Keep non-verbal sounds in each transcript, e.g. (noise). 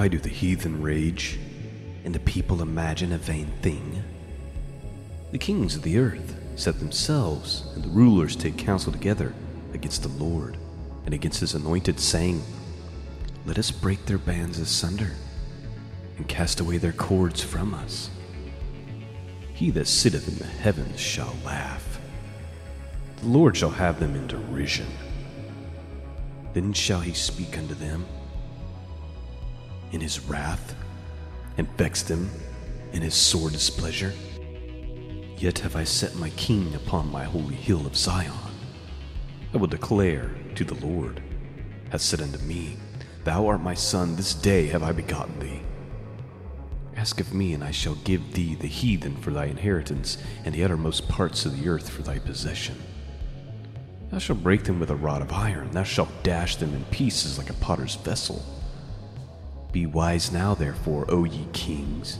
Why do the heathen rage, and the people imagine a vain thing? The kings of the earth set themselves, and the rulers take counsel together against the Lord and against his anointed, saying, Let us break their bands asunder and cast away their cords from us. He that sitteth in the heavens shall laugh. The Lord shall have them in derision. Then shall he speak unto them in his wrath, and vexed him in his sore displeasure. Yet have I set my king upon my holy hill of Zion. I will declare to the Lord, hath said unto me, Thou art my son, this day have I begotten thee. Ask of me, and I shall give thee the heathen for thy inheritance, and the uttermost parts of the earth for thy possession. Thou shalt break them with a rod of iron, thou shalt dash them in pieces like a potter's vessel. Be wise now, therefore, O ye kings.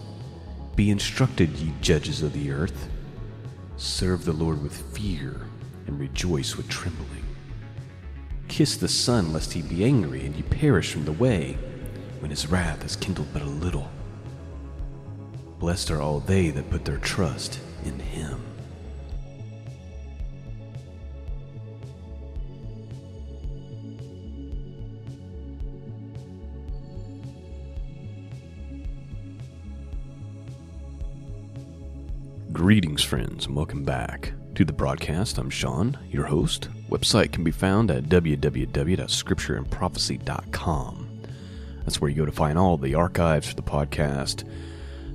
Be instructed, ye judges of the earth. Serve the Lord with fear, and rejoice with trembling. Kiss the Son, lest he be angry, and ye perish from the way, when his wrath is kindled but a little. Blessed are all they that put their trust in him. Greetings, friends, and welcome back to the broadcast. I'm Sean, your host. Website can be found at www.scriptureandprophecy.com. That's where you go to find all the archives for the podcast,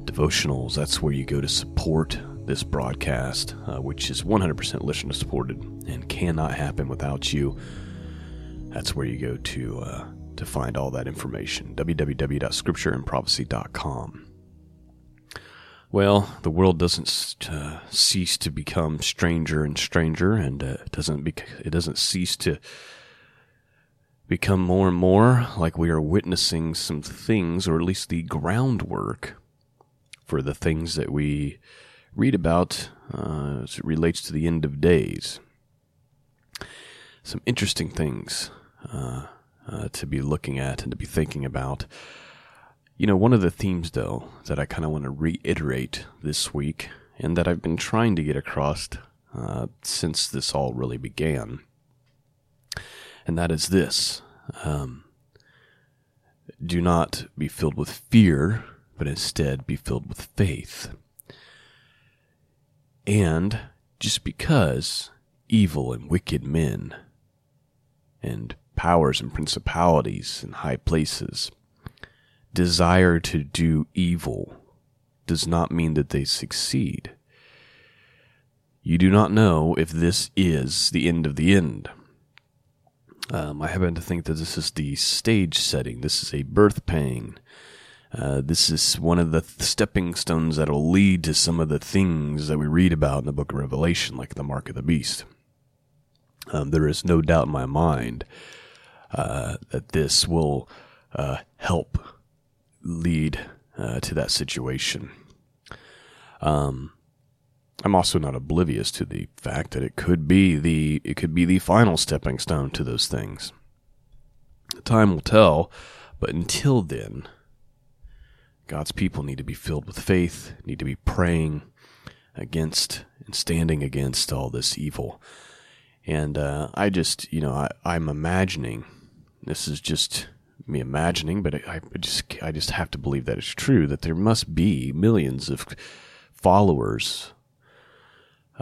devotionals. That's where you go to support this broadcast, uh, which is 100% listener supported and cannot happen without you. That's where you go to uh, to find all that information. www.scriptureandprophecy.com. Well, the world doesn't uh, cease to become stranger and stranger, and uh, it doesn't bec- it doesn't cease to become more and more like we are witnessing some things, or at least the groundwork for the things that we read about uh, as it relates to the end of days. Some interesting things uh, uh, to be looking at and to be thinking about. You know, one of the themes, though, that I kind of want to reiterate this week, and that I've been trying to get across uh, since this all really began, and that is this um, do not be filled with fear, but instead be filled with faith. And just because evil and wicked men and powers and principalities in high places desire to do evil does not mean that they succeed. You do not know if this is the end of the end. Um, I happen to think that this is the stage setting. This is a birth pang. Uh, this is one of the th- stepping stones that will lead to some of the things that we read about in the book of Revelation, like the mark of the beast. Um, there is no doubt in my mind uh, that this will uh, help lead uh, to that situation. Um, I'm also not oblivious to the fact that it could be the it could be the final stepping stone to those things. Time will tell, but until then, God's people need to be filled with faith, need to be praying against and standing against all this evil. And uh, I just, you know, I, I'm imagining this is just me imagining, but I, I just I just have to believe that it's true that there must be millions of followers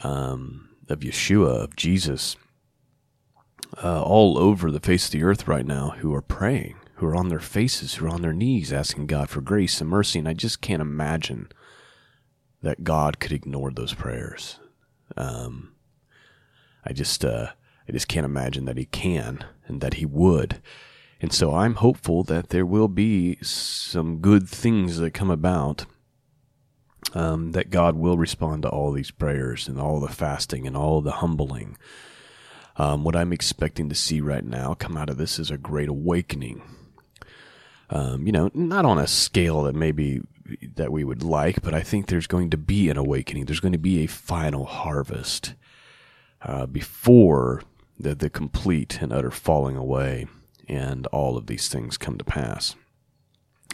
um, of Yeshua of Jesus uh, all over the face of the earth right now who are praying, who are on their faces, who are on their knees asking God for grace and mercy, and I just can't imagine that God could ignore those prayers. Um, I just uh, I just can't imagine that He can and that He would. And so I'm hopeful that there will be some good things that come about. Um, that God will respond to all these prayers and all the fasting and all the humbling. Um, what I'm expecting to see right now come out of this is a great awakening. Um, you know, not on a scale that maybe that we would like, but I think there's going to be an awakening. There's going to be a final harvest uh, before the, the complete and utter falling away and all of these things come to pass.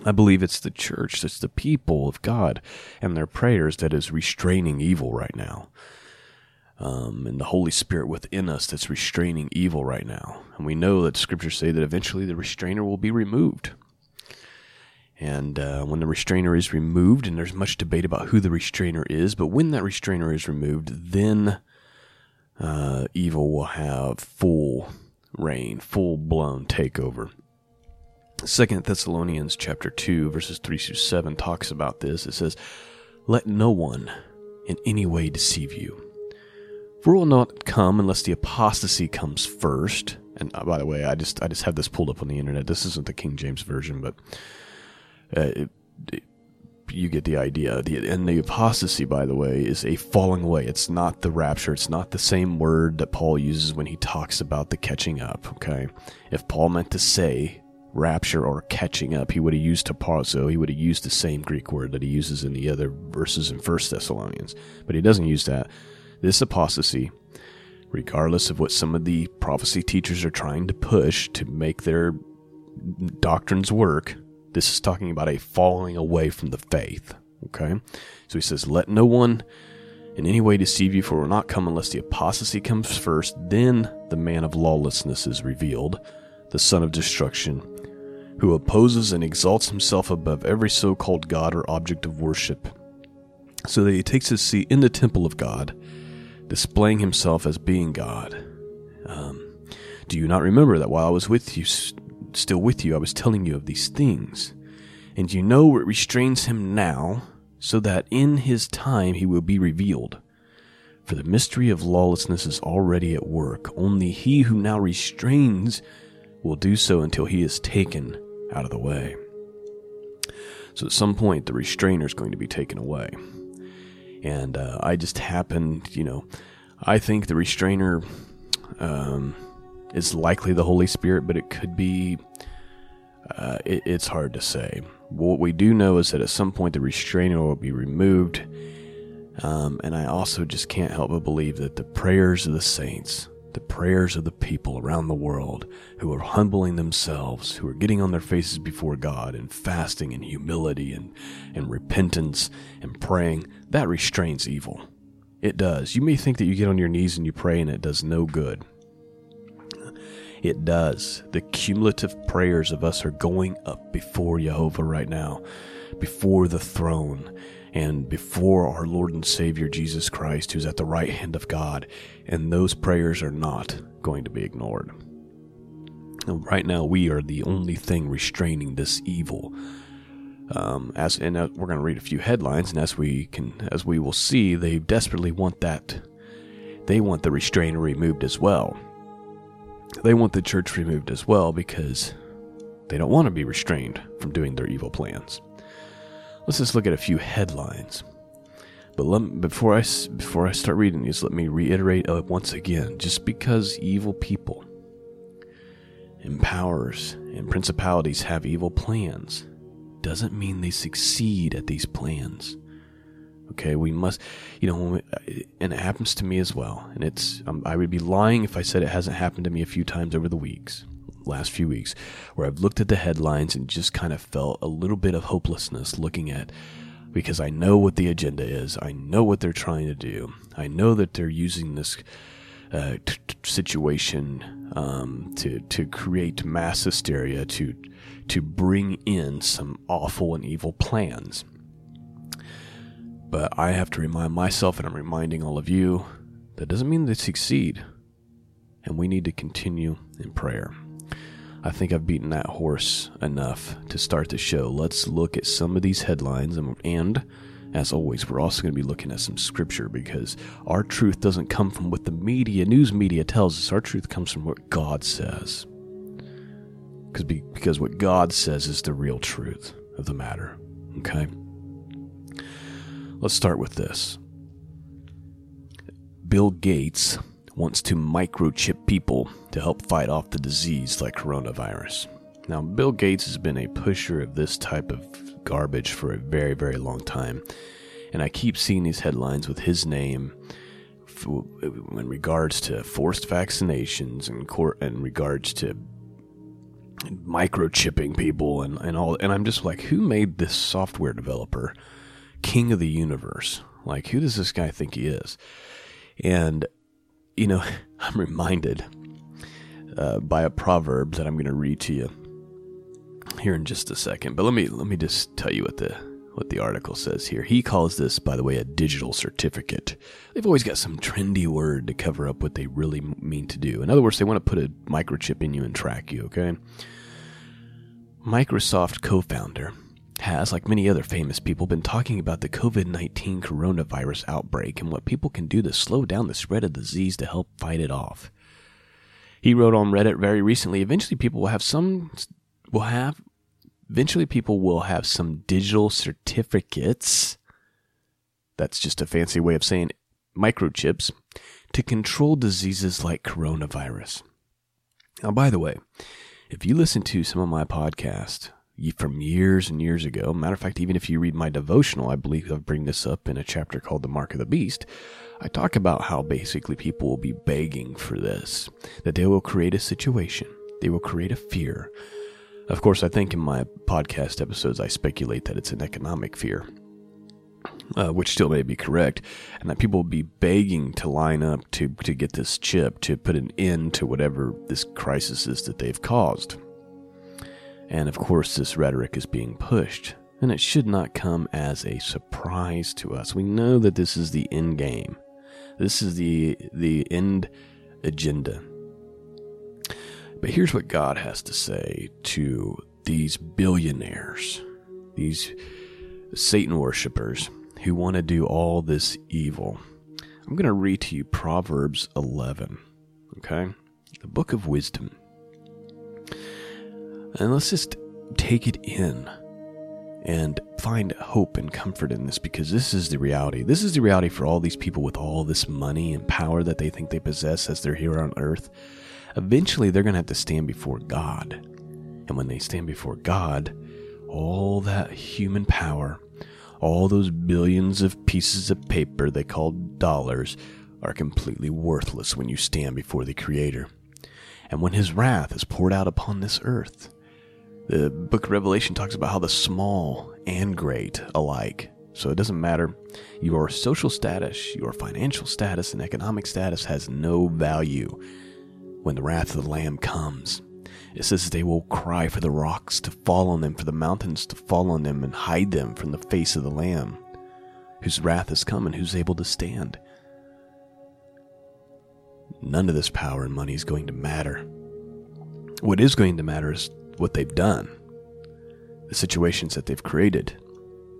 I believe it's the church, it's the people of God and their prayers that is restraining evil right now. Um, and the Holy Spirit within us that's restraining evil right now. And we know that scriptures say that eventually the restrainer will be removed. And uh, when the restrainer is removed, and there's much debate about who the restrainer is, but when that restrainer is removed, then uh, evil will have full reign, full blown takeover. Second Thessalonians chapter 2 verses 3 through 7 talks about this. It says, "Let no one in any way deceive you. For will not come unless the apostasy comes first. And uh, by the way, I just I just have this pulled up on the internet. This isn't the King James version, but uh, it, it, you get the idea. The, and the apostasy, by the way, is a falling away. It's not the rapture. It's not the same word that Paul uses when he talks about the catching up. Okay, if Paul meant to say rapture or catching up, he would have used harpazo. He would have used the same Greek word that he uses in the other verses in First Thessalonians, but he doesn't use that. This apostasy, regardless of what some of the prophecy teachers are trying to push to make their doctrines work, this is talking about a falling away from the faith. Okay? So he says, Let no one in any way deceive you, for it will not come unless the apostasy comes first. Then the man of lawlessness is revealed, the son of destruction, who opposes and exalts himself above every so called God or object of worship, so that he takes his seat in the temple of God, displaying himself as being God. Um, do you not remember that while I was with you, still with you, I was telling you of these things. And you know what restrains him now, so that in his time he will be revealed. For the mystery of lawlessness is already at work. Only he who now restrains will do so until he is taken out of the way. So at some point, the restrainer is going to be taken away. And uh, I just happened, you know, I think the restrainer. Um, is likely the Holy Spirit, but it could be. Uh, it, it's hard to say. What we do know is that at some point the restrainer will be removed. Um, and I also just can't help but believe that the prayers of the saints, the prayers of the people around the world who are humbling themselves, who are getting on their faces before God and fasting and humility and, and repentance and praying, that restrains evil. It does. You may think that you get on your knees and you pray and it does no good. It does. The cumulative prayers of us are going up before Jehovah right now, before the throne, and before our Lord and Savior Jesus Christ, who's at the right hand of God. And those prayers are not going to be ignored. And Right now, we are the only thing restraining this evil. Um, as and uh, we're going to read a few headlines, and as we can, as we will see, they desperately want that. They want the restrainer removed as well they want the church removed as well because they don't want to be restrained from doing their evil plans. Let's just look at a few headlines. But let, before I before I start reading these, let me reiterate uh, once again: just because evil people, and powers, and principalities have evil plans, doesn't mean they succeed at these plans. Okay, we must, you know, and it happens to me as well. And it's, um, I would be lying if I said it hasn't happened to me a few times over the weeks, last few weeks, where I've looked at the headlines and just kind of felt a little bit of hopelessness looking at, because I know what the agenda is. I know what they're trying to do. I know that they're using this uh, t- t- situation um, to to create mass hysteria, to to bring in some awful and evil plans. But I have to remind myself, and I'm reminding all of you, that doesn't mean they succeed. And we need to continue in prayer. I think I've beaten that horse enough to start the show. Let's look at some of these headlines. And, and as always, we're also going to be looking at some scripture because our truth doesn't come from what the media, news media tells us. Our truth comes from what God says. Because, because what God says is the real truth of the matter. Okay? Let's start with this. Bill Gates wants to microchip people to help fight off the disease like coronavirus. Now, Bill Gates has been a pusher of this type of garbage for a very, very long time. And I keep seeing these headlines with his name in regards to forced vaccinations and in regards to microchipping people and, and all and I'm just like, who made this software developer king of the universe? Like who does this guy think he is? And you know, (laughs) I'm reminded uh, by a proverb that I'm going to read to you here in just a second. But let me let me just tell you what the what the article says here. He calls this, by the way, a digital certificate. They've always got some trendy word to cover up what they really mean to do. In other words, they want to put a microchip in you and track you, okay? Microsoft co founder has, like many other famous people, been talking about the COVID 19 coronavirus outbreak and what people can do to slow down the spread of the disease to help fight it off. He wrote on Reddit very recently eventually people will have some, will have Eventually, people will have some digital certificates. That's just a fancy way of saying microchips to control diseases like coronavirus. Now, by the way, if you listen to some of my podcasts from years and years ago, matter of fact, even if you read my devotional, I believe I bring this up in a chapter called The Mark of the Beast. I talk about how basically people will be begging for this, that they will create a situation, they will create a fear, of course, I think in my podcast episodes, I speculate that it's an economic fear, uh, which still may be correct, and that people will be begging to line up to, to get this chip to put an end to whatever this crisis is that they've caused. And of course, this rhetoric is being pushed, and it should not come as a surprise to us. We know that this is the end game. This is the the end agenda but here's what God has to say to these billionaires, these Satan worshippers who want to do all this evil. I'm going to read to you Proverbs 11, okay? The book of wisdom. And let's just take it in and find hope and comfort in this because this is the reality. This is the reality for all these people with all this money and power that they think they possess as they're here on earth eventually they're going to have to stand before God. And when they stand before God, all that human power, all those billions of pieces of paper they call dollars, are completely worthless when you stand before the Creator. And when His wrath is poured out upon this earth, the book of Revelation talks about how the small and great alike. So it doesn't matter. Your social status, your financial status, and economic status has no value when the wrath of the Lamb comes. It says they will cry for the rocks to fall on them, for the mountains to fall on them, and hide them from the face of the Lamb, whose wrath has come and who's able to stand. None of this power and money is going to matter. What is going to matter is what they've done, the situations that they've created,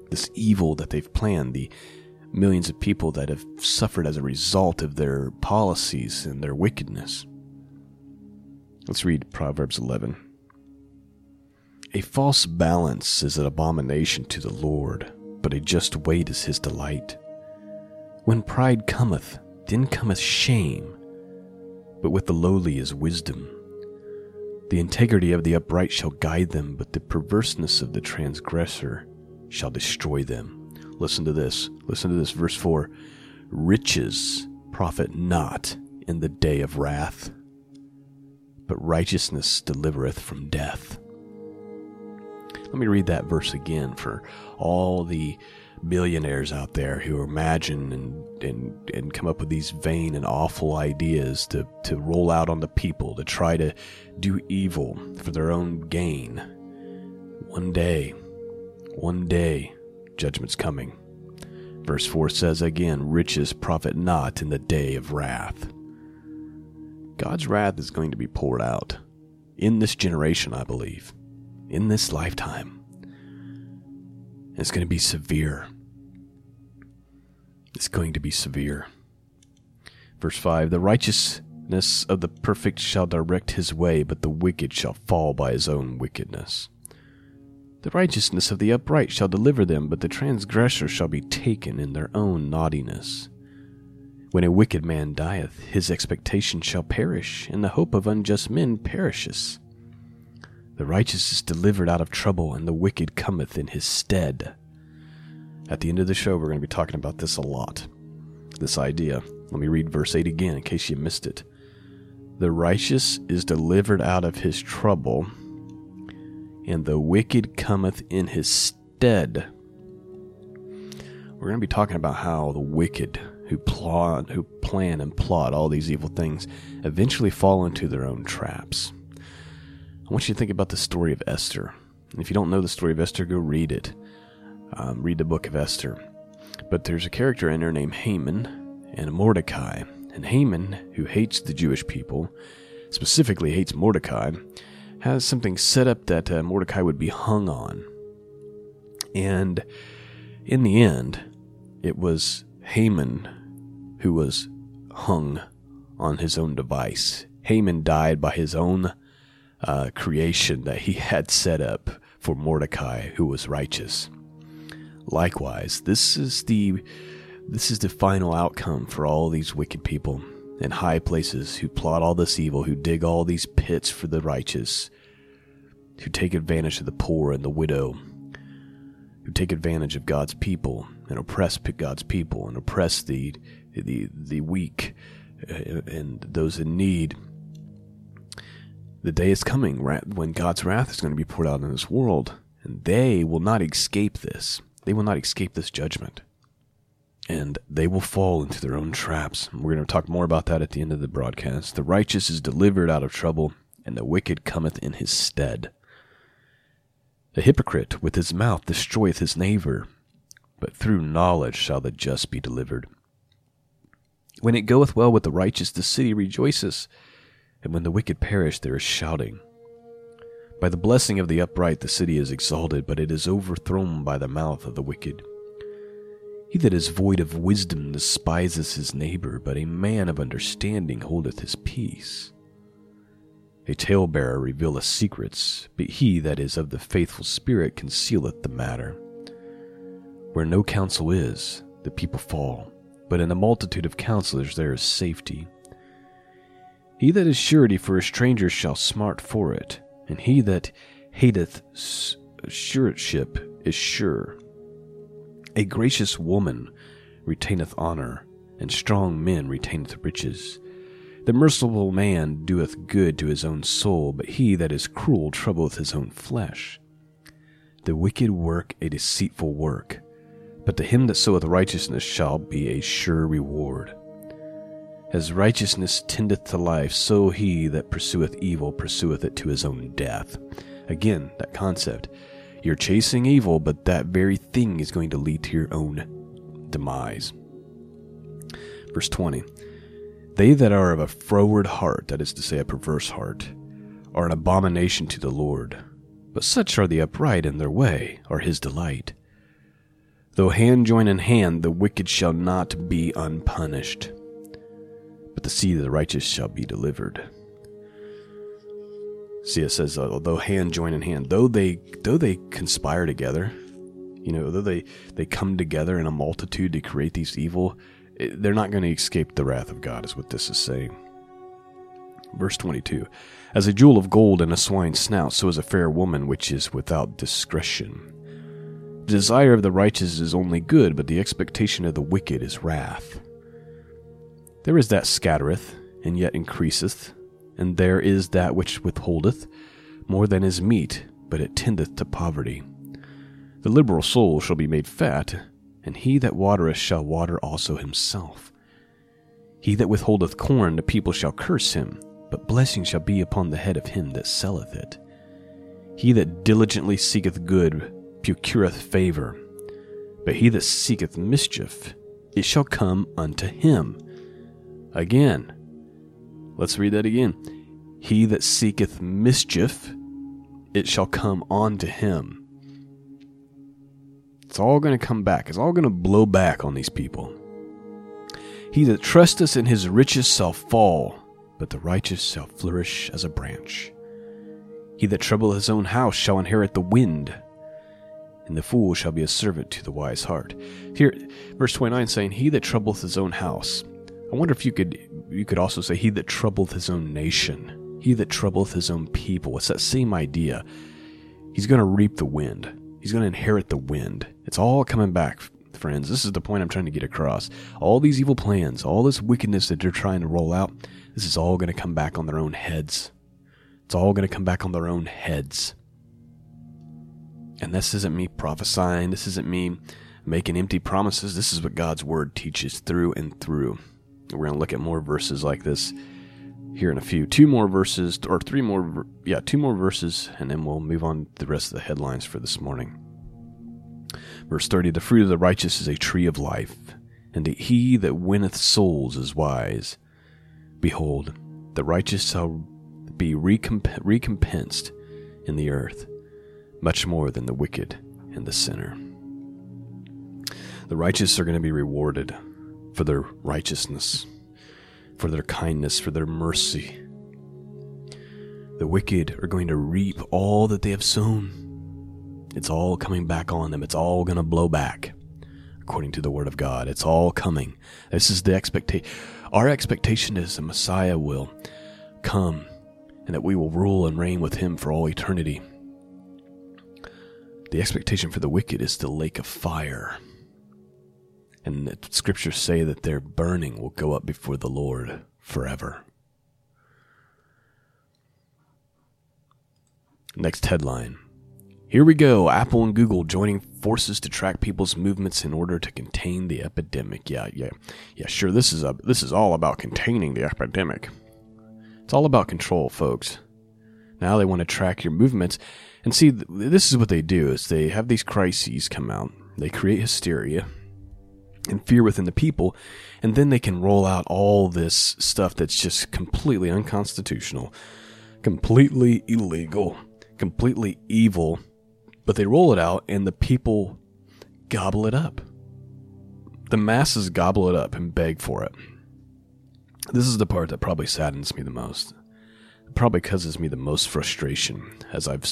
this evil that they've planned, the millions of people that have suffered as a result of their policies and their wickedness. Let's read Proverbs 11. A false balance is an abomination to the Lord, but a just weight is his delight. When pride cometh, then cometh shame, but with the lowly is wisdom. The integrity of the upright shall guide them, but the perverseness of the transgressor shall destroy them. Listen to this. Listen to this. Verse 4 Riches profit not in the day of wrath but righteousness delivereth from death. Let me read that verse again for all the billionaires out there who imagine and, and, and come up with these vain and awful ideas to, to roll out on the people, to try to do evil for their own gain. One day, one day, judgment's coming. Verse 4 says again, Riches profit not in the day of wrath. God's wrath is going to be poured out in this generation, I believe, in this lifetime. It's going to be severe. It's going to be severe. Verse 5 The righteousness of the perfect shall direct his way, but the wicked shall fall by his own wickedness. The righteousness of the upright shall deliver them, but the transgressor shall be taken in their own naughtiness. When a wicked man dieth, his expectation shall perish, and the hope of unjust men perishes. The righteous is delivered out of trouble, and the wicked cometh in his stead. At the end of the show, we're going to be talking about this a lot. This idea. Let me read verse 8 again in case you missed it. The righteous is delivered out of his trouble, and the wicked cometh in his stead. We're going to be talking about how the wicked who plot, who plan and plot all these evil things eventually fall into their own traps. I want you to think about the story of Esther. And if you don't know the story of Esther, go read it. Um, read the book of Esther. But there's a character in there named Haman and Mordecai. And Haman, who hates the Jewish people, specifically hates Mordecai, has something set up that uh, Mordecai would be hung on. And in the end, it was Haman who was hung on his own device. Haman died by his own uh, creation that he had set up for Mordecai, who was righteous. Likewise, this is the this is the final outcome for all these wicked people in high places who plot all this evil, who dig all these pits for the righteous, who take advantage of the poor and the widow, who take advantage of God's people and oppress God's people and oppress the the the weak uh, and those in need. The day is coming when God's wrath is going to be poured out in this world, and they will not escape this. They will not escape this judgment. And they will fall into their own traps. We're going to talk more about that at the end of the broadcast. The righteous is delivered out of trouble, and the wicked cometh in his stead. A hypocrite with his mouth destroyeth his neighbor, but through knowledge shall the just be delivered. When it goeth well with the righteous, the city rejoices, and when the wicked perish, there is shouting. By the blessing of the upright, the city is exalted, but it is overthrown by the mouth of the wicked. He that is void of wisdom despises his neighbor, but a man of understanding holdeth his peace. A talebearer revealeth secrets, but he that is of the faithful spirit concealeth the matter. Where no counsel is, the people fall, but in a multitude of counselors there is safety. He that is surety for a stranger shall smart for it, and he that hateth suretship is sure. A gracious woman retaineth honor, and strong men retaineth riches. The merciful man doeth good to his own soul, but he that is cruel troubleth his own flesh. The wicked work a deceitful work, but to him that soweth righteousness shall be a sure reward. As righteousness tendeth to life, so he that pursueth evil pursueth it to his own death. Again, that concept. You're chasing evil, but that very thing is going to lead to your own demise. Verse 20 They that are of a froward heart, that is to say, a perverse heart, are an abomination to the Lord. But such are the upright in their way, are his delight. Though hand join in hand, the wicked shall not be unpunished, but the seed of the righteous shall be delivered. See, it says, uh, although hand join in hand, though they though they conspire together, you know, though they they come together in a multitude to create these evil, eh, they're not going to escape the wrath of God, is what this is saying. Verse 22 As a jewel of gold in a swine's snout, so is a fair woman which is without discretion. The desire of the righteous is only good, but the expectation of the wicked is wrath. There is that scattereth, and yet increaseth, and there is that which withholdeth more than is meet, but it tendeth to poverty. The liberal soul shall be made fat, and he that watereth shall water also himself. He that withholdeth corn, the people shall curse him, but blessing shall be upon the head of him that selleth it. He that diligently seeketh good procureth favor. But he that seeketh mischief, it shall come unto him. Again, let's read that again. He that seeketh mischief, it shall come unto him. It's all going to come back. It's all going to blow back on these people. He that trusteth in his riches shall fall, but the righteous shall flourish as a branch. He that troubleth his own house shall inherit the wind and the fool shall be a servant to the wise heart. Here, verse 29 saying, He that troubleth his own house. I wonder if you could you could also say he that troubleth his own nation, he that troubleth his own people. It's that same idea. He's going to reap the wind. He's going to inherit the wind. It's all coming back, friends. This is the point I'm trying to get across. All these evil plans, all this wickedness that they're trying to roll out, this is all going to come back on their own heads. It's all going to come back on their own heads. And this isn't me prophesying, this isn't me making empty promises. This is what God's word teaches through and through. We're going to look at more verses like this here in a few. Two more verses, or three more, yeah, two more verses, and then we'll move on to the rest of the headlines for this morning. Verse 30 The fruit of the righteous is a tree of life, and he that winneth souls is wise. Behold, the righteous shall be recomp- recompensed in the earth, much more than the wicked and the sinner. The righteous are going to be rewarded for their righteousness, for their kindness, for their mercy. The wicked are going to reap all that they have sown. It's all coming back on them. It's all going to blow back, according to the Word of God. It's all coming. This is the expectation. Our expectation is the Messiah will come and that we will rule and reign with him for all eternity. The expectation for the wicked is the lake of fire and the scriptures say that their burning will go up before the Lord forever. Next headline. Here we go. Apple and Google joining forces to track people's movements in order to contain the epidemic. Yeah, yeah. Yeah, sure this is a this is all about containing the epidemic. It's all about control, folks. Now they want to track your movements and see this is what they do is they have these crises come out. They create hysteria and fear within the people. And then they can roll out all this stuff that's just completely unconstitutional, completely illegal, completely evil. But they roll it out and the people gobble it up. The masses gobble it up and beg for it. This is the part that probably saddens me the most. It probably causes me the most frustration as I've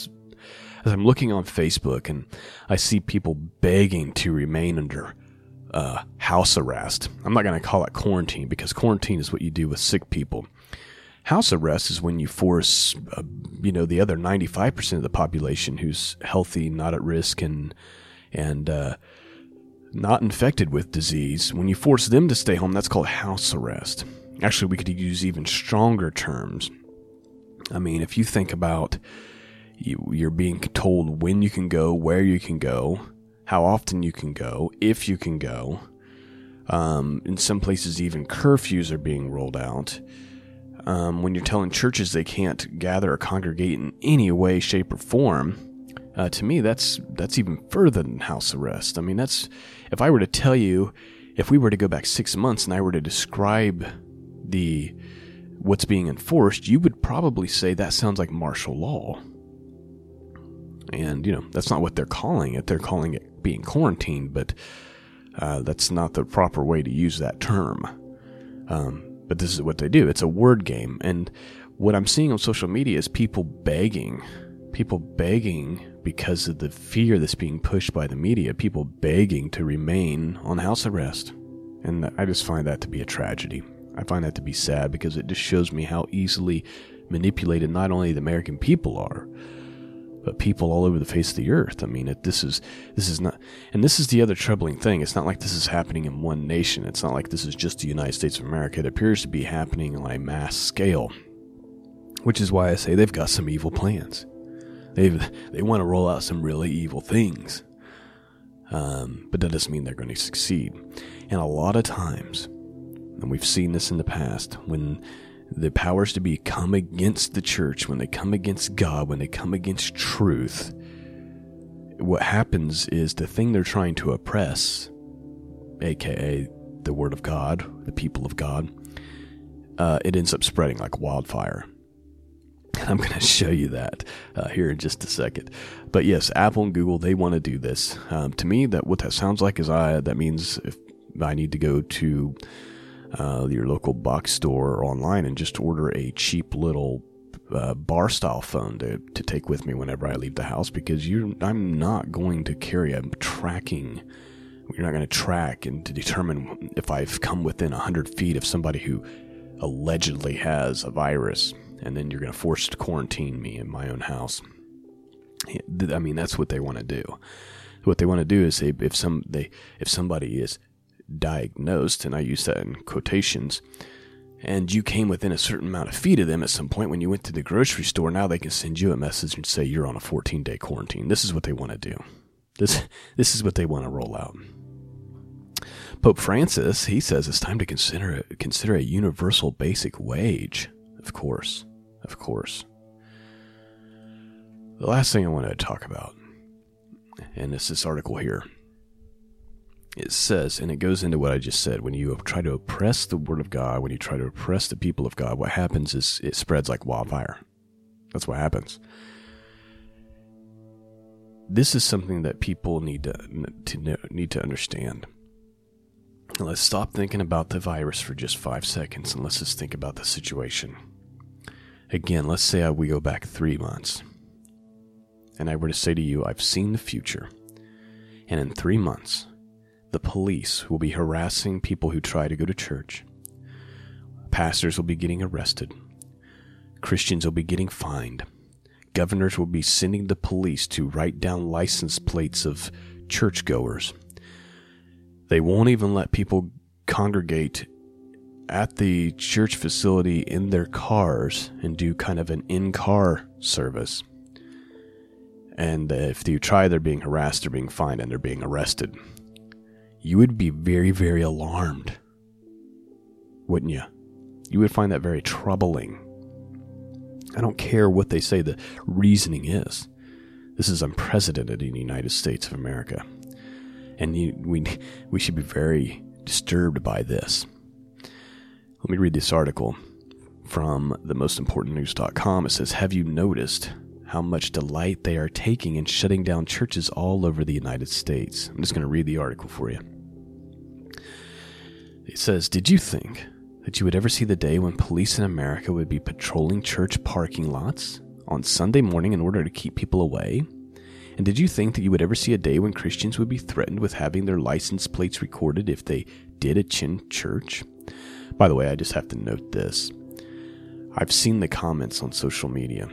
as I'm looking on Facebook and I see people begging to remain under uh, house arrest. I'm not going to call it quarantine because quarantine is what you do with sick people. House arrest is when you force, uh, you know, the other 95% of the population who's healthy, not at risk, and and uh, not infected with disease. When you force them to stay home, that's called house arrest. Actually, we could use even stronger terms. I mean, if you think about you, you're being told when you can go, where you can go, how often you can go, if you can go. Um, in some places, even curfews are being rolled out. Um, when you're telling churches they can't gather or congregate in any way, shape, or form, uh, to me, that's that's even further than house arrest. I mean, that's if I were to tell you, if we were to go back six months and I were to describe the what's being enforced, you would probably say that sounds like martial law. And you know, that's not what they're calling it. They're calling it being quarantined, but uh, that's not the proper way to use that term. Um, but this is what they do. It's a word game. And what I'm seeing on social media is people begging, people begging because of the fear that's being pushed by the media, people begging to remain on house arrest. And I just find that to be a tragedy. I find that to be sad because it just shows me how easily manipulated not only the American people are, but people all over the face of the earth. I mean, it, this is this is not, and this is the other troubling thing. It's not like this is happening in one nation. It's not like this is just the United States of America. It appears to be happening on a mass scale, which is why I say they've got some evil plans. They've they want to roll out some really evil things, um, but that doesn't mean they're going to succeed. And a lot of times, and we've seen this in the past, when the powers to be come against the church, when they come against God, when they come against truth, what happens is the thing they're trying to oppress, aka the Word of God, the people of God, uh, it ends up spreading like wildfire. And I'm going (laughs) to show you that uh, here in just a second. But yes, Apple and Google they want to do this. Um, to me, that what that sounds like is I that means if I need to go to uh, your local box store or online and just order a cheap little uh, bar style phone to, to take with me whenever I leave the house because you I'm not going to carry a tracking you're not going to track and to determine if I've come within 100 feet of somebody who allegedly has a virus and then you're going to force to quarantine me in my own house. I mean that's what they want to do. What they want to do is say if some they if somebody is diagnosed, and I use that in quotations, and you came within a certain amount of feet of them at some point when you went to the grocery store, now they can send you a message and say you're on a 14 day quarantine. This is what they want to do. This, this is what they want to roll out. Pope Francis, he says it's time to consider consider a universal basic wage. Of course, of course. The last thing I want to talk about, and it's this article here. It says, and it goes into what I just said. When you try to oppress the Word of God, when you try to oppress the people of God, what happens is it spreads like wildfire. That's what happens. This is something that people need to, to need to understand. Let's stop thinking about the virus for just five seconds and let's just think about the situation. Again, let's say I, we go back three months and I were to say to you, I've seen the future, and in three months, the police will be harassing people who try to go to church, pastors will be getting arrested, Christians will be getting fined, governors will be sending the police to write down license plates of churchgoers. They won't even let people congregate at the church facility in their cars and do kind of an in car service. And if you try, they're being harassed, they're being fined, and they're being arrested. You would be very, very alarmed, wouldn't you? You would find that very troubling. I don't care what they say the reasoning is. This is unprecedented in the United States of America. And we, we should be very disturbed by this. Let me read this article from the most important news.com. It says, Have you noticed how much delight they are taking in shutting down churches all over the United States. I'm just going to read the article for you. It says Did you think that you would ever see the day when police in America would be patrolling church parking lots on Sunday morning in order to keep people away? And did you think that you would ever see a day when Christians would be threatened with having their license plates recorded if they did attend church? By the way, I just have to note this. I've seen the comments on social media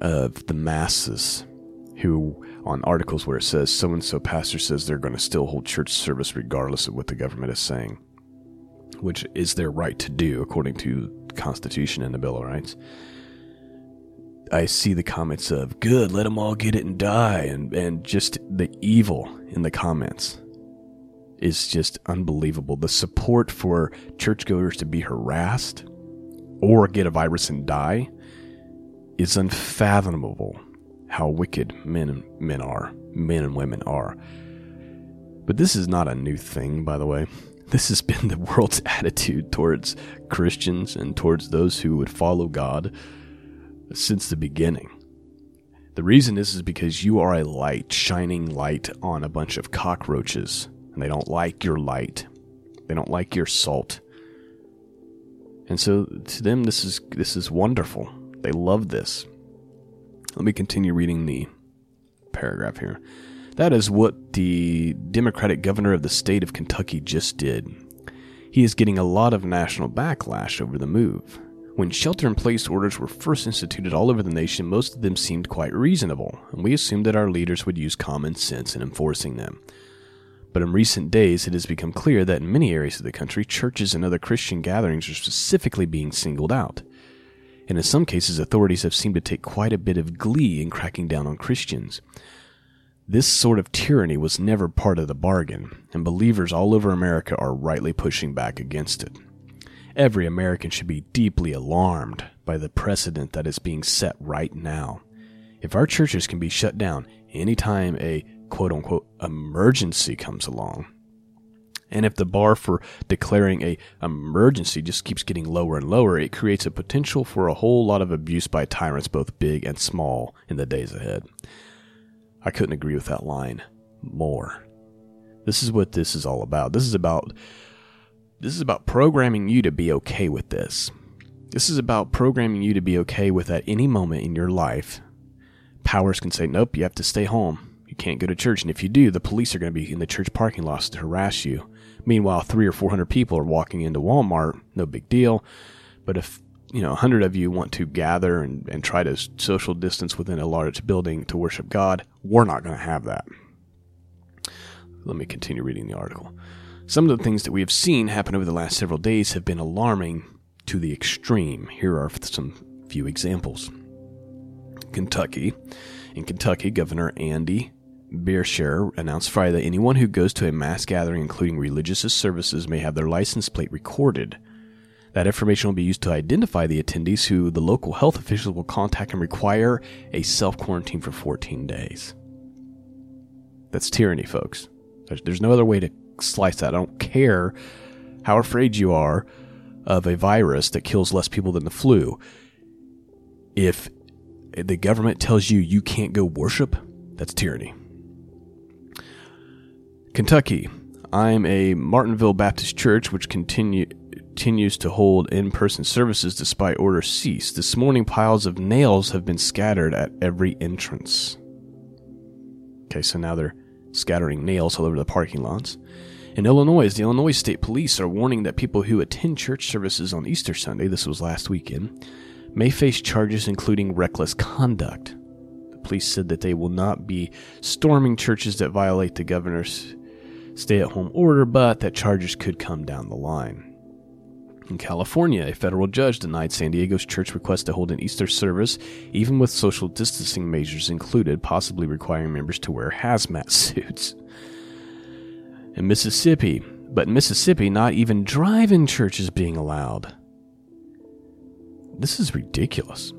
of the masses who, on articles where it says so and so pastor says they're going to still hold church service regardless of what the government is saying, which is their right to do according to the Constitution and the Bill of Rights. I see the comments of "good, let them all get it and die," and and just the evil in the comments is just unbelievable. The support for churchgoers to be harassed or get a virus and die is unfathomable how wicked men and men are, men and women are. But this is not a new thing, by the way. This has been the world's (laughs) attitude towards Christians and towards those who would follow God since the beginning. The reason is is because you are a light, shining light on a bunch of cockroaches, and they don't like your light. They don't like your salt. And so to them this is this is wonderful. They love this. Let me continue reading the paragraph here. That is what the Democratic governor of the state of Kentucky just did. He is getting a lot of national backlash over the move. When shelter in place orders were first instituted all over the nation, most of them seemed quite reasonable, and we assumed that our leaders would use common sense in enforcing them. But in recent days, it has become clear that in many areas of the country, churches and other Christian gatherings are specifically being singled out and in some cases, authorities have seemed to take quite a bit of glee in cracking down on Christians. This sort of tyranny was never part of the bargain, and believers all over America are rightly pushing back against it. Every American should be deeply alarmed by the precedent that is being set right now. If our churches can be shut down anytime a quote unquote emergency comes along, and if the bar for declaring a um, emergency just keeps getting lower and lower, it creates a potential for a whole lot of abuse by tyrants, both big and small, in the days ahead. I couldn't agree with that line more. This is what this is all about. This is about this is about programming you to be okay with this. This is about programming you to be okay with at any moment in your life. Powers can say, "Nope, you have to stay home. You can't go to church." And if you do, the police are going to be in the church parking lots to harass you Meanwhile, three or four hundred people are walking into Walmart, no big deal. But if you know, a hundred of you want to gather and, and try to social distance within a large building to worship God, we're not going to have that. Let me continue reading the article. Some of the things that we have seen happen over the last several days have been alarming to the extreme. Here are some few examples. Kentucky. In Kentucky, Governor Andy Beshear announced Friday that anyone who goes to a mass gathering, including religious services, may have their license plate recorded. That information will be used to identify the attendees who the local health officials will contact and require a self quarantine for 14 days. That's tyranny, folks. There's no other way to slice that. I don't care how afraid you are of a virus that kills less people than the flu. If the government tells you you can't go worship, that's tyranny. Kentucky. I'm a Maryville Baptist Church, which continue, continues to hold in person services despite orders ceased. This morning, piles of nails have been scattered at every entrance. Okay, so now they're scattering nails all over the parking lots. In Illinois, the Illinois State Police are warning that people who attend church services on Easter Sunday, this was last weekend, may face charges including reckless conduct. The police said that they will not be storming churches that violate the governor's stay at home order, but that charges could come down the line. In California, a federal judge denied San Diego's church request to hold an Easter service, even with social distancing measures included, possibly requiring members to wear hazmat (laughs) suits. In Mississippi, but in Mississippi, not even drive in church is being allowed. This is ridiculous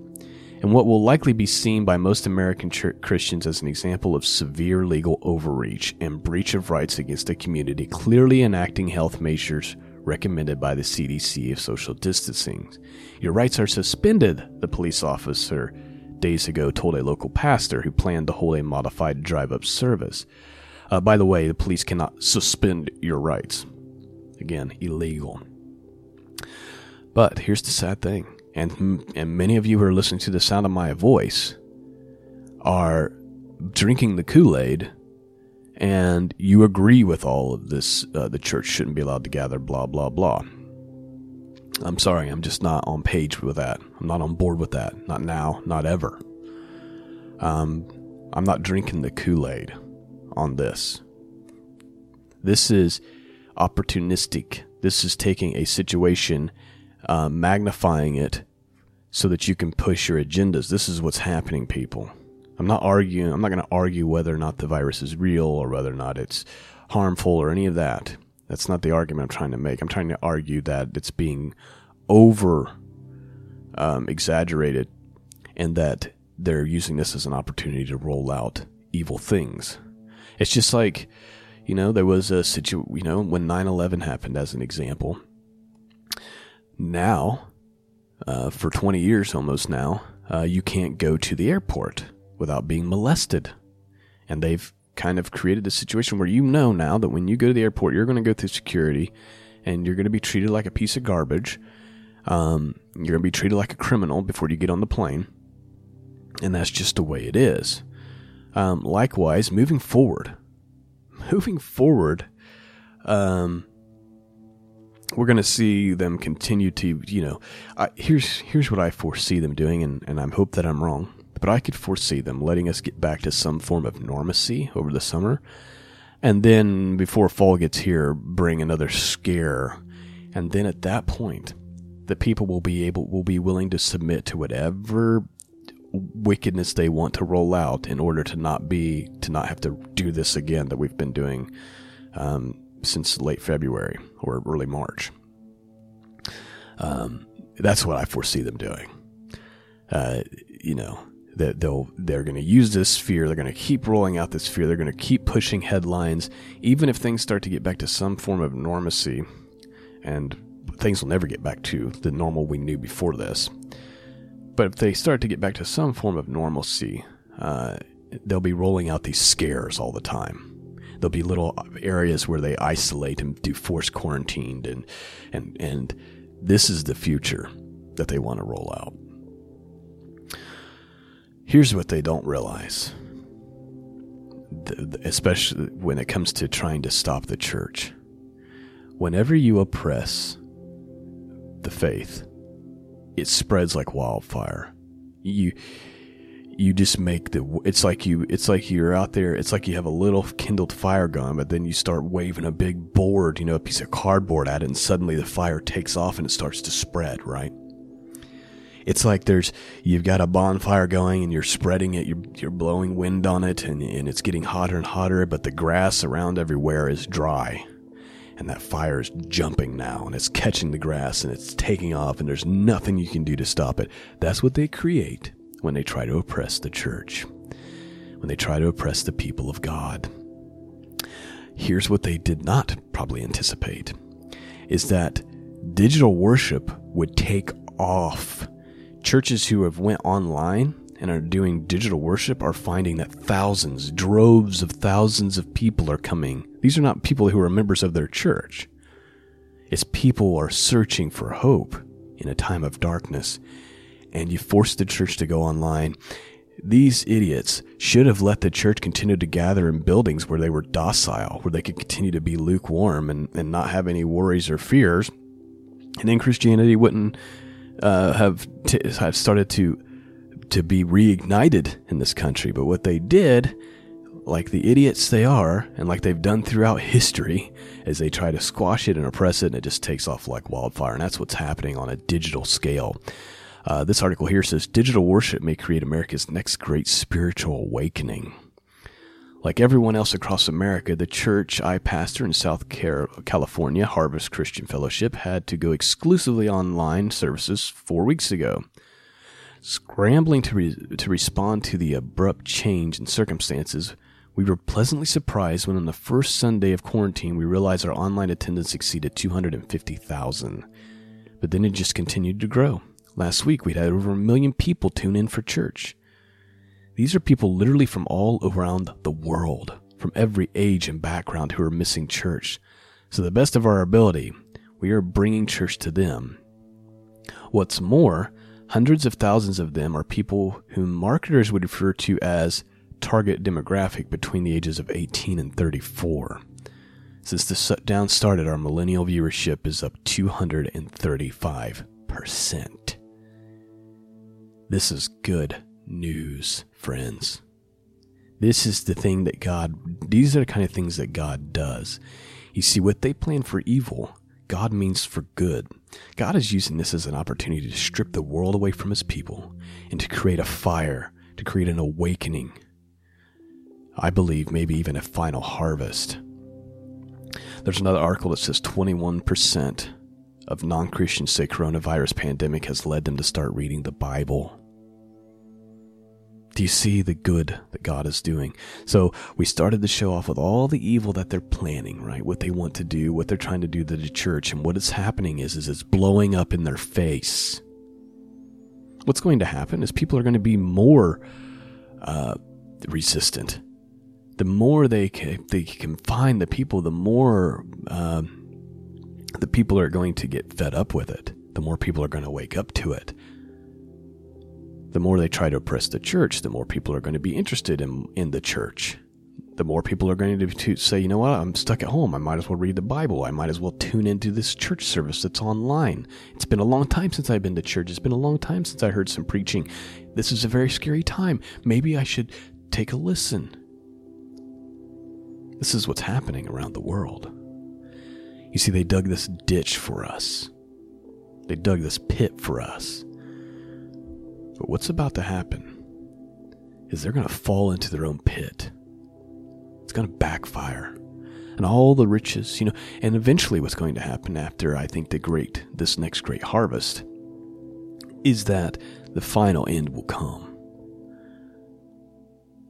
and what will likely be seen by most American ch- Christians as an example of severe legal overreach and breach of rights against a community clearly enacting health measures recommended by the CDC of social distancing. Your rights are suspended, the police officer days ago told a local pastor who planned to hold a modified drive up service. Uh, by the way, the police cannot suspend your rights. Again, illegal. But here's the sad thing and and many of you who are listening to the sound of my voice are drinking the Kool-Aid and you agree with all of this uh, the church shouldn't be allowed to gather blah blah blah. I'm sorry i'm just not on page with that. I'm not on board with that. Not now not ever. Um, i'm not drinking the kool-aid on this. This is opportunistic. This is taking a situation uh, magnifying it so that you can push your agendas. This is what's happening, people. I'm not arguing, I'm not going to argue whether or not the virus is real or whether or not it's harmful or any of that. That's not the argument I'm trying to make. I'm trying to argue that it's being over um, exaggerated and that they're using this as an opportunity to roll out evil things. It's just like, you know, there was a situation, you know, when 9 11 happened, as an example, now, uh, for 20 years almost now, uh, you can't go to the airport without being molested. And they've kind of created a situation where you know now that when you go to the airport, you're going to go through security and you're going to be treated like a piece of garbage. Um, you're going to be treated like a criminal before you get on the plane. And that's just the way it is. Um, likewise, moving forward, (laughs) moving forward, um, we're going to see them continue to, you know, here's here's what I foresee them doing, and, and I hope that I'm wrong, but I could foresee them letting us get back to some form of normacy over the summer, and then before fall gets here, bring another scare, and then at that point, the people will be able will be willing to submit to whatever wickedness they want to roll out in order to not be to not have to do this again that we've been doing um, since late February or early March. Um, that's what I foresee them doing. Uh, you know that they'll they're going to use this fear. They're going to keep rolling out this fear. They're going to keep pushing headlines, even if things start to get back to some form of normalcy, and things will never get back to the normal we knew before this. But if they start to get back to some form of normalcy, uh, they'll be rolling out these scares all the time there'll be little areas where they isolate and do force quarantined and and and this is the future that they want to roll out. Here's what they don't realize, especially when it comes to trying to stop the church. Whenever you oppress the faith, it spreads like wildfire. You you just make the it's like you it's like you're out there it's like you have a little kindled fire gun but then you start waving a big board you know a piece of cardboard at it and suddenly the fire takes off and it starts to spread right? It's like there's you've got a bonfire going and you're spreading it you're, you're blowing wind on it and, and it's getting hotter and hotter but the grass around everywhere is dry. And that fire is jumping now and it's catching the grass and it's taking off and there's nothing you can do to stop it. That's what they create when they try to oppress the church when they try to oppress the people of god here's what they did not probably anticipate is that digital worship would take off churches who have went online and are doing digital worship are finding that thousands, droves of thousands of people are coming. These are not people who are members of their church. It's people are searching for hope in a time of darkness. And you forced the church to go online. These idiots should have let the church continue to gather in buildings where they were docile, where they could continue to be lukewarm and, and not have any worries or fears. And then Christianity wouldn't uh, have t- have started to to be reignited in this country. But what they did, like the idiots they are, and like they've done throughout history, is they try to squash it and oppress it, and it just takes off like wildfire. And that's what's happening on a digital scale. Uh, this article here says digital worship may create America's next great spiritual awakening. Like everyone else across America, the church I pastor in South California, Harvest Christian Fellowship, had to go exclusively online services four weeks ago. Scrambling to, re- to respond to the abrupt change in circumstances, we were pleasantly surprised when on the first Sunday of quarantine we realized our online attendance exceeded 250,000. But then it just continued to grow. Last week we'd had over a million people tune in for church. These are people literally from all around the world, from every age and background who are missing church. So, the best of our ability, we are bringing church to them. What's more, hundreds of thousands of them are people whom marketers would refer to as target demographic between the ages of 18 and 34. Since the shutdown started, our millennial viewership is up 235%. This is good news, friends. This is the thing that God, these are the kind of things that God does. You see, what they plan for evil, God means for good. God is using this as an opportunity to strip the world away from his people and to create a fire, to create an awakening. I believe maybe even a final harvest. There's another article that says 21% of non Christians say coronavirus pandemic has led them to start reading the Bible. Do you see the good that God is doing? So we started the show off with all the evil that they're planning, right? What they want to do, what they're trying to do to the church, and what is happening is, is it's blowing up in their face. What's going to happen is people are going to be more uh, resistant. The more they can, they the people, the more uh, the people are going to get fed up with it. The more people are going to wake up to it the more they try to oppress the church, the more people are going to be interested in, in the church. The more people are going to, to say, you know what, I'm stuck at home. I might as well read the Bible. I might as well tune into this church service that's online. It's been a long time since I've been to church. It's been a long time since I heard some preaching. This is a very scary time. Maybe I should take a listen. This is what's happening around the world. You see, they dug this ditch for us, they dug this pit for us. But what's about to happen is they're going to fall into their own pit. It's going to backfire. And all the riches, you know, and eventually what's going to happen after I think the great, this next great harvest, is that the final end will come.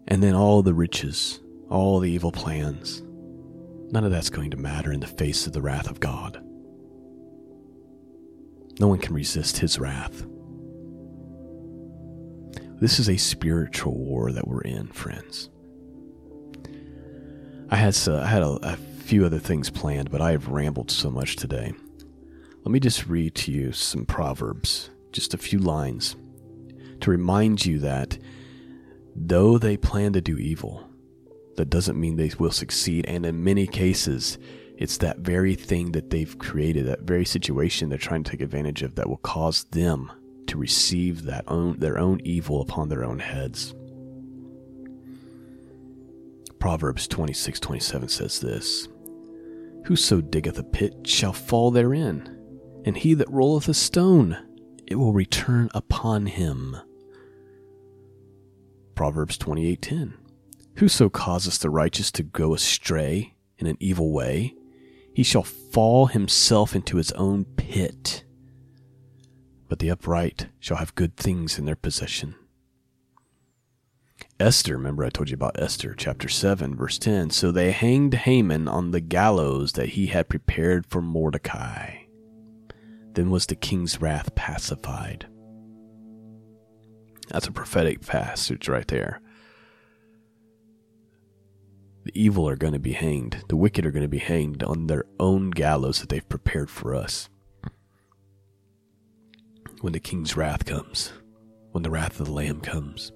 And then all the riches, all the evil plans, none of that's going to matter in the face of the wrath of God. No one can resist his wrath. This is a spiritual war that we're in, friends. I had uh, I had a, a few other things planned, but I have rambled so much today. Let me just read to you some proverbs, just a few lines, to remind you that though they plan to do evil, that doesn't mean they will succeed. And in many cases, it's that very thing that they've created, that very situation they're trying to take advantage of, that will cause them to receive that own their own evil upon their own heads. Proverbs 26 27 says this Whoso diggeth a pit shall fall therein, and he that rolleth a stone, it will return upon him. Proverbs 28:10 Whoso causeth the righteous to go astray in an evil way, he shall fall himself into his own pit. But the upright shall have good things in their possession. Esther, remember I told you about Esther, chapter 7, verse 10. So they hanged Haman on the gallows that he had prepared for Mordecai. Then was the king's wrath pacified. That's a prophetic passage right there. The evil are going to be hanged. The wicked are going to be hanged on their own gallows that they've prepared for us. When the king's wrath comes, when the wrath of the Lamb comes.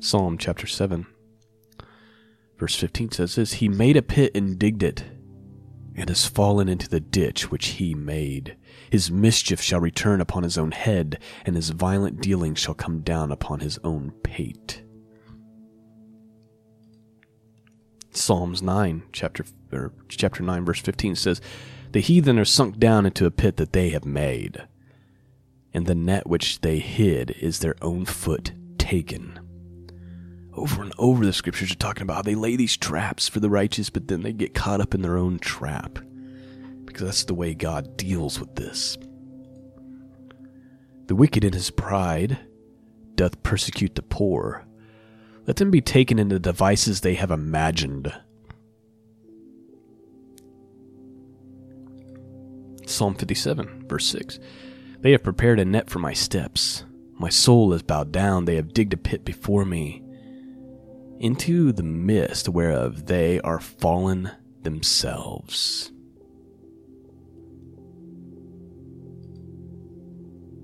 Psalm chapter 7, verse 15 says this He made a pit and digged it, and has fallen into the ditch which he made. His mischief shall return upon his own head, and his violent dealing shall come down upon his own pate. Psalms 9, chapter, or chapter 9, verse 15 says, The heathen are sunk down into a pit that they have made, and the net which they hid is their own foot taken over and over the scriptures are talking about how they lay these traps for the righteous, but then they get caught up in their own trap. Because that's the way God deals with this. The wicked in his pride doth persecute the poor. Let them be taken into devices they have imagined. Psalm 57, verse 6. They have prepared a net for my steps. My soul is bowed down. They have digged a pit before me into the mist whereof they are fallen themselves.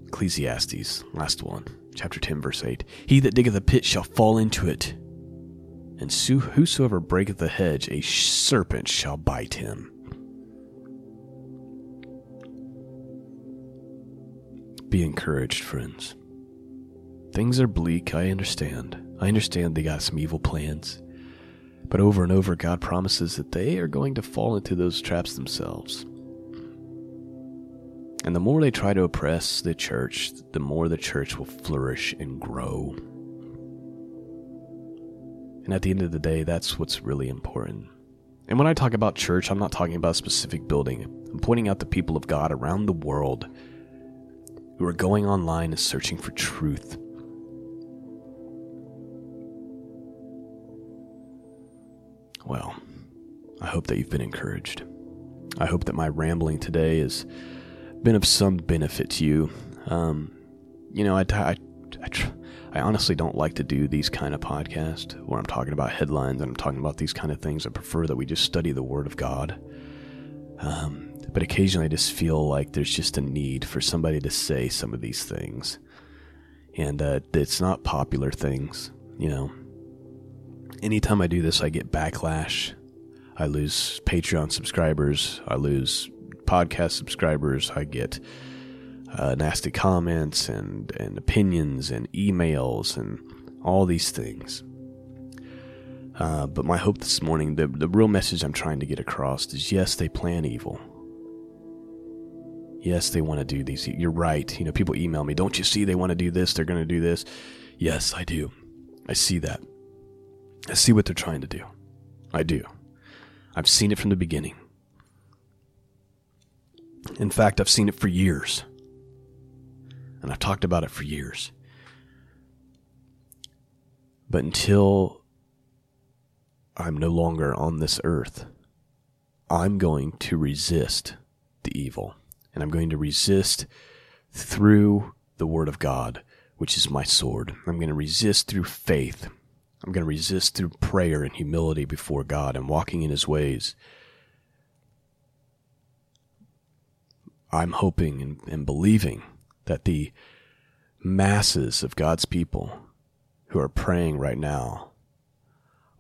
Ecclesiastes, last one, chapter 10, verse 8. He that diggeth a pit shall fall into it, and whosoever breaketh the hedge, a serpent shall bite him. Be encouraged, friends. Things are bleak, I understand. I understand they got some evil plans. But over and over, God promises that they are going to fall into those traps themselves. And the more they try to oppress the church, the more the church will flourish and grow. And at the end of the day, that's what's really important. And when I talk about church, I'm not talking about a specific building. I'm pointing out the people of God around the world who are going online and searching for truth Well, I hope that you've been encouraged. I hope that my rambling today has been of some benefit to you. Um, you know, I, I, I, I, honestly don't like to do these kind of podcasts where I'm talking about headlines and I'm talking about these kind of things. I prefer that we just study the Word of God. Um, but occasionally I just feel like there's just a need for somebody to say some of these things. And uh, it's not popular things, you know anytime I do this, I get backlash. I lose Patreon subscribers. I lose podcast subscribers. I get uh, nasty comments and, and opinions and emails and all these things. Uh, but my hope this morning, the, the real message I'm trying to get across is yes, they plan evil. Yes, they want to do these. You're right. You know, people email me, don't you see they want to do this? They're going to do this. Yes, I do. I see that. I see what they're trying to do. I do. I've seen it from the beginning. In fact, I've seen it for years. And I've talked about it for years. But until I'm no longer on this earth, I'm going to resist the evil. And I'm going to resist through the Word of God, which is my sword. I'm going to resist through faith. I'm going to resist through prayer and humility before God and walking in His ways. I'm hoping and, and believing that the masses of God's people who are praying right now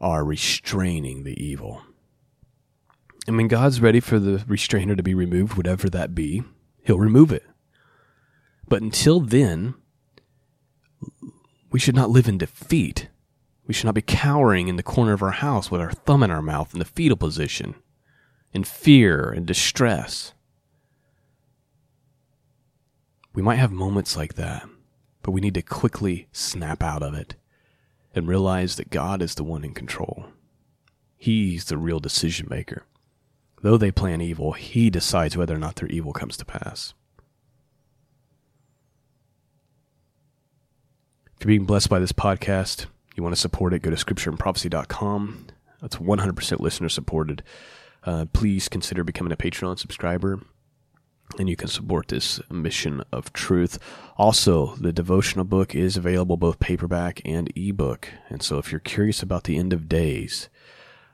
are restraining the evil. I mean, God's ready for the restrainer to be removed, whatever that be. He'll remove it. But until then, we should not live in defeat. We should not be cowering in the corner of our house with our thumb in our mouth in the fetal position, in fear and distress. We might have moments like that, but we need to quickly snap out of it and realize that God is the one in control. He's the real decision maker. Though they plan evil, He decides whether or not their evil comes to pass. If you're being blessed by this podcast, you want to support it, go to scriptureandprophecy.com. That's 100% listener supported. Uh, please consider becoming a Patreon subscriber and you can support this mission of truth. Also, the devotional book is available both paperback and ebook. And so, if you're curious about the end of days,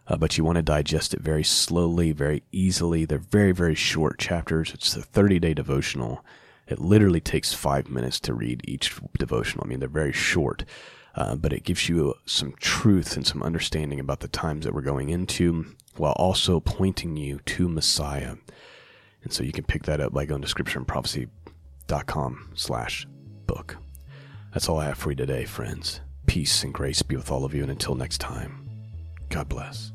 uh, but you want to digest it very slowly, very easily, they're very, very short chapters. It's a 30 day devotional. It literally takes five minutes to read each devotional. I mean, they're very short, uh, but it gives you some truth and some understanding about the times that we're going into while also pointing you to Messiah and so you can pick that up by going to scriptureandprophecy.com slash book. That's all I have for you today, friends. Peace and grace be with all of you, and until next time, God bless.